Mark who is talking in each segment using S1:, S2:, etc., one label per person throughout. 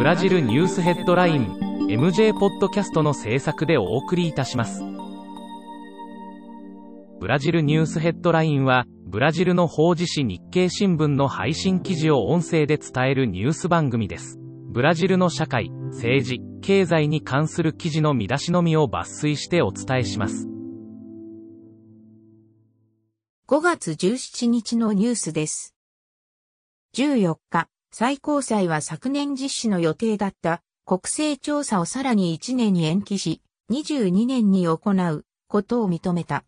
S1: ブラジルニュースヘッドライン MJ ポッドキャストの制作でお送りいたします。ブラジルニュースヘッドラインは、ブラジルの法事紙日経新聞の配信記事を音声で伝えるニュース番組です。ブラジルの社会、政治、経済に関する記事の見出しのみを抜粋してお伝えします。
S2: 5月17日のニュースです。14日、最高裁は昨年実施の予定だった国勢調査をさらに1年に延期し、22年に行うことを認めた。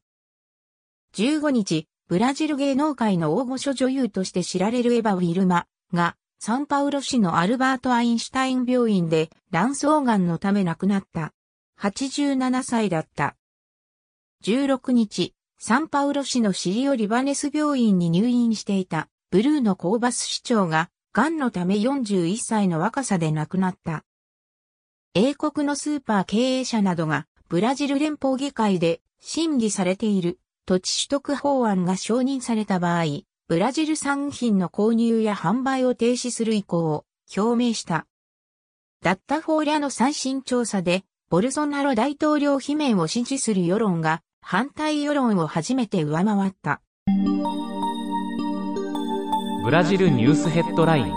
S2: 15日、ブラジル芸能界の大御所女優として知られるエヴァ・ウィルマが、サンパウロ市のアルバート・アインシュタイン病院で卵巣癌のため亡くなった。87歳だった。16日、サンパウロ市のシリオ・リバネス病院に入院していたブルーノ・コーバス市長が、癌のため41歳の若さで亡くなった。英国のスーパー経営者などが、ブラジル連邦議会で審議されている土地取得法案が承認された場合、ブラジル産品の購入や販売を停止する意向を表明した。ダッタフォーリャの最新調査で、ボルソナロ大統領罷免を支持する世論が反対世論を初めて上回った。
S1: ブラジルニュースヘッドライン。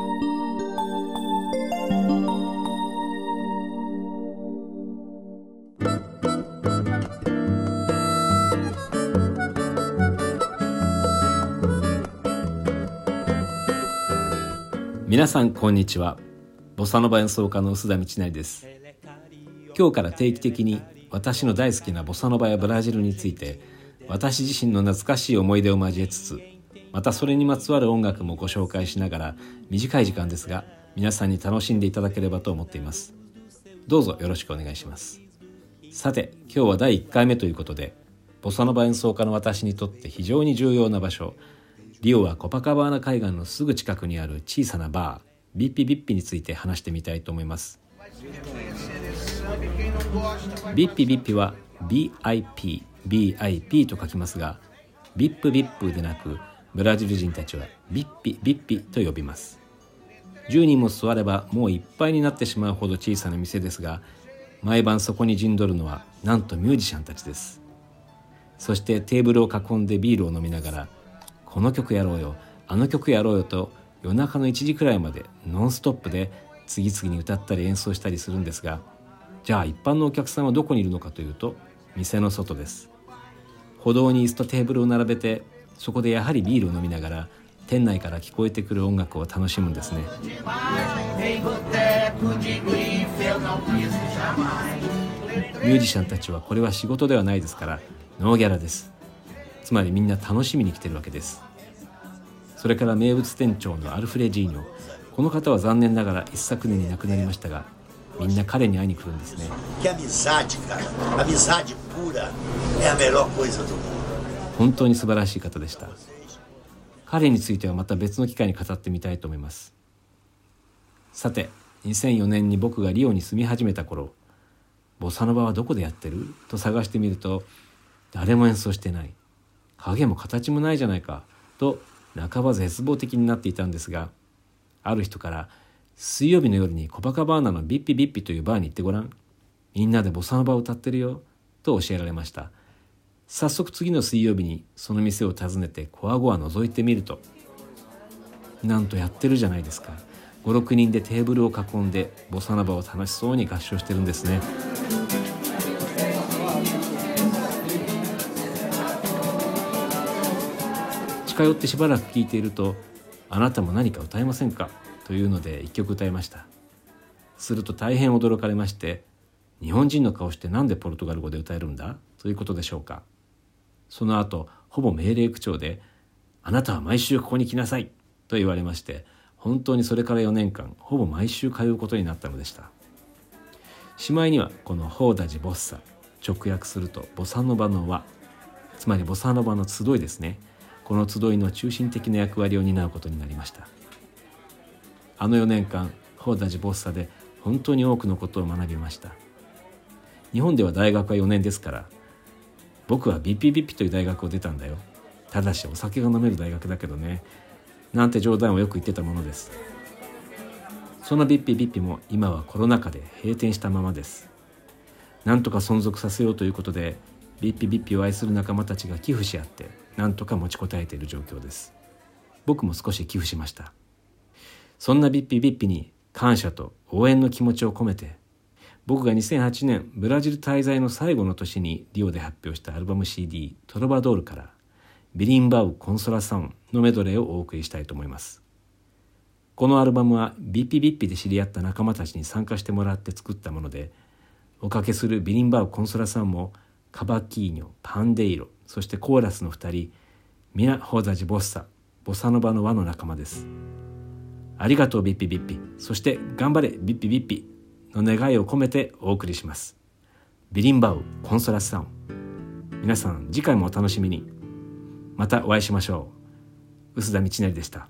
S3: 皆さんこんにちは。ボサノバ演奏家の臼田道成です。今日から定期的に私の大好きなボサノバやブラジルについて私自身の懐かしい思い出を交えつつまたそれにまつわる音楽もご紹介しながら短い時間ですが皆さんに楽しんでいただければと思っています。どうぞよろしくお願いします。さて今日は第1回目ということでボサノバ演奏家の私にとって非常に重要な場所リオはコパカバーナ海岸のすぐ近くにある小さなバービッピビッピについて話してみたいと思います。ビッピビッピは BIP BIP と書きますがビップビップでなくブラジル人たちはビッピビッピと呼びます。10人も座ればもういっぱいになってしまうほど小さな店ですが毎晩そこに陣取るのはなんとミュージシャンたちです。そしてテーブルを囲んでビールを飲みながらこの曲やろうよあの曲やろうよと夜中の1時くらいまでノンストップで次々に歌ったり演奏したりするんですがじゃあ一般のお客さんはどこにいるのかというと店の外です。歩道に椅子とテーブルを並べてそこでやはりビールを飲みながら店内から聞こえてくる音楽を楽しむんですね。ミュージシャンたちはこれは仕事ではないですからノーギャラです。つまりみんな楽しみに来てるわけです。それから名物店長のアルフレジーニョこの方は残念ながら一昨年に亡くなりましたがみんな彼に会いに来るんですね。本当に素晴らしい方でした。彼についてはまた別の機会に語ってみたいと思います。さて、2004年に僕がリオに住み始めた頃、ボサノバはどこでやってる？と探してみると、誰も演奏してない。影も形もないじゃないか。と、半ば絶望的になっていたんですが、ある人から「水曜日の夜にコパカバーナのビッピビッピというバーに行ってごらん。みんなでボサノバを歌ってるよ。と教えられました。早速次の水曜日にその店を訪ねてコアゴア覗いてみると、なんとやってるじゃないですか。5、6人でテーブルを囲んでボサノバを楽しそうに合唱してるんですね。近寄ってしばらく聞いていると「あなたも何か歌えませんか?」というので一曲歌いましたすると大変驚かれまして日本人の顔して何でポルトガル語で歌えるんだ？ということでしょうかその後ほぼ命令口調で「あなたは毎週ここに来なさい」と言われまして本当にそれから4年間ほぼ毎週通うことになったのでした。しまいにはこの「ホーダジ・ボッサ」直訳するとボサノバの輪。つまりボサノバの集いですね。この集いの中心的な役割を担うことになりました。あの4年間ホーダジボッサで本当に多くのことを学びました。日本では大学は4年ですから僕はビッピビッピという大学を出たんだよ。ただしお酒が飲める大学だけどね。なんて冗談をよく言ってたものです。そのビッピビッピも今はコロナ禍で閉店したままです。なんとか存続させようということでビッピビッピを愛する仲間たちが寄付し合ってなんとか持ちこたえている状況です。僕も少し寄付しました。そんなビッピビッピに感謝と応援の気持ちを込めて僕が2008年ブラジル滞在の最後の年にリオで発表したアルバム CD「トロバドール」から「ビリンバウ・コンソラサウン」のメドレーをお送りしたいと思います。このアルバムはビッピビッピで知り合った仲間たちに参加してもらって作ったものでおかけするビリンバウ・コンソラサウンもカバキーニョパンデイロそしてコーラスの2人ミナ・ホーザジ・ボッサボサノバの輪の仲間です。ありがとうビッピビッピ。そして頑張れビッピビッピ。の願いを込めてお送りしますビリンバウ・コンソラサウン皆さん次回もお楽しみにまたお会いしましょう臼田道成でした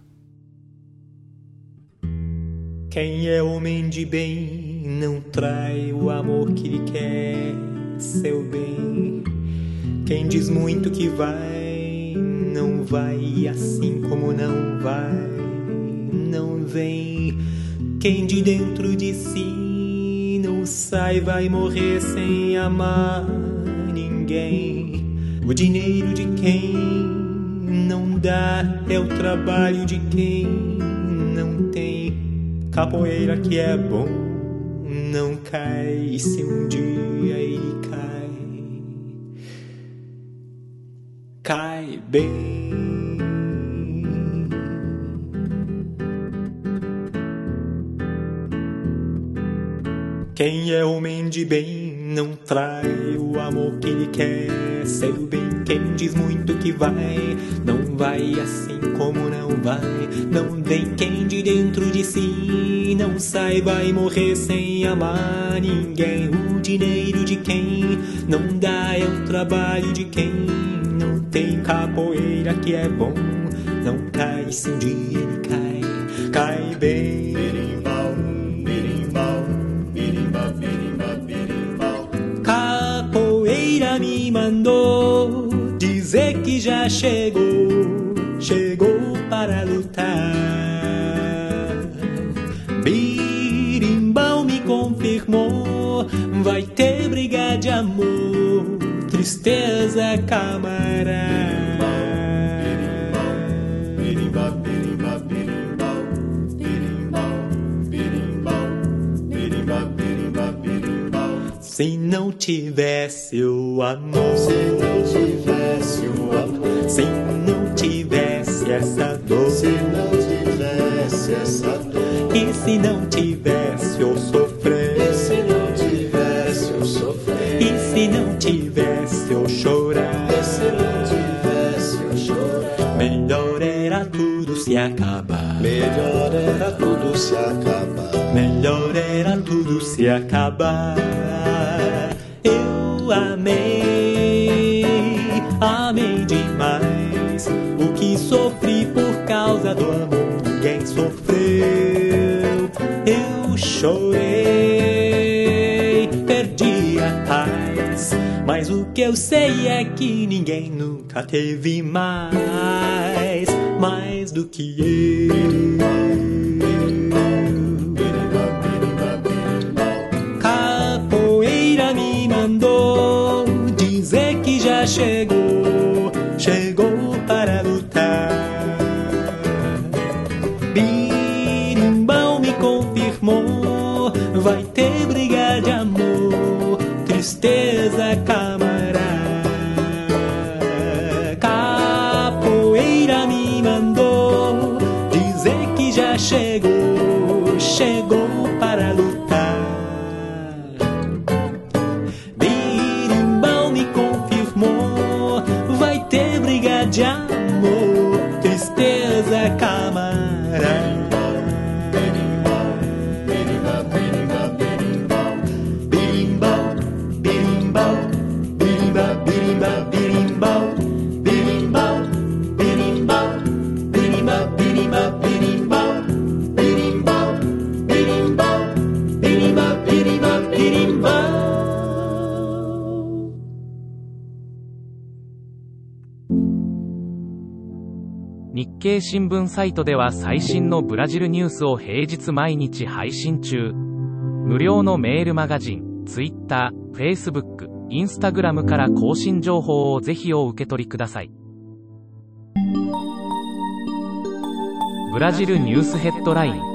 S4: Quem é homem de bem não trai o amor que lhe quer seu bem. Quem diz muito que vai, não vai assim como não vai, não vem. Quem de dentro de si sai, vai morrer sem amar ninguém. O dinheiro de quem não dá é o trabalho de quem não tem. Capoeira que é bom não cai se um dia ele cai. Cai bem. Quem é homem de bem não trai o amor que ele quer. Seu bem, quem diz muito que vai, não vai assim como não vai. Não vem quem de dentro de si não sai, vai morrer sem amar ninguém. O dinheiro de quem não dá é o trabalho de quem não tem capoeira que é bom. Não cai se um dia ele cai, cai bem. Mandou dizer que já chegou, chegou para lutar. Birimbau me confirmou, vai ter briga de amor, tristeza camarada. Se não tivesse o amor,
S5: Se não tivesse o amor,
S4: se não tivesse essa dor,
S5: se não tivesse essa dor,
S4: e se não tivesse eu sofrer,
S5: se não tivesse o sofrer,
S4: e se não tivesse eu chorar,
S5: se não tivesse o chorar,
S4: melhor era tudo se acabar,
S5: melhor era tudo se acabar.
S4: melhor era tudo se acabar. Eu amei, amei demais. O que sofri por causa do amor, ninguém sofreu. Eu chorei, perdi a paz. Mas o que eu sei é que ninguém nunca teve mais, mais do que eu. Tristeza camarada. Capoeira me mandou dizer que já chegou, chegou para lutar. Birimbau me confirmou, vai ter briga de amor, tristeza camarada.
S1: 経新聞サイトでは最新のブラジルニュースを平日毎日配信中。無料のメールマガジン、Twitter、Facebook、Instagram から更新情報をぜひお受け取りください。ブラジルニュースヘッドライン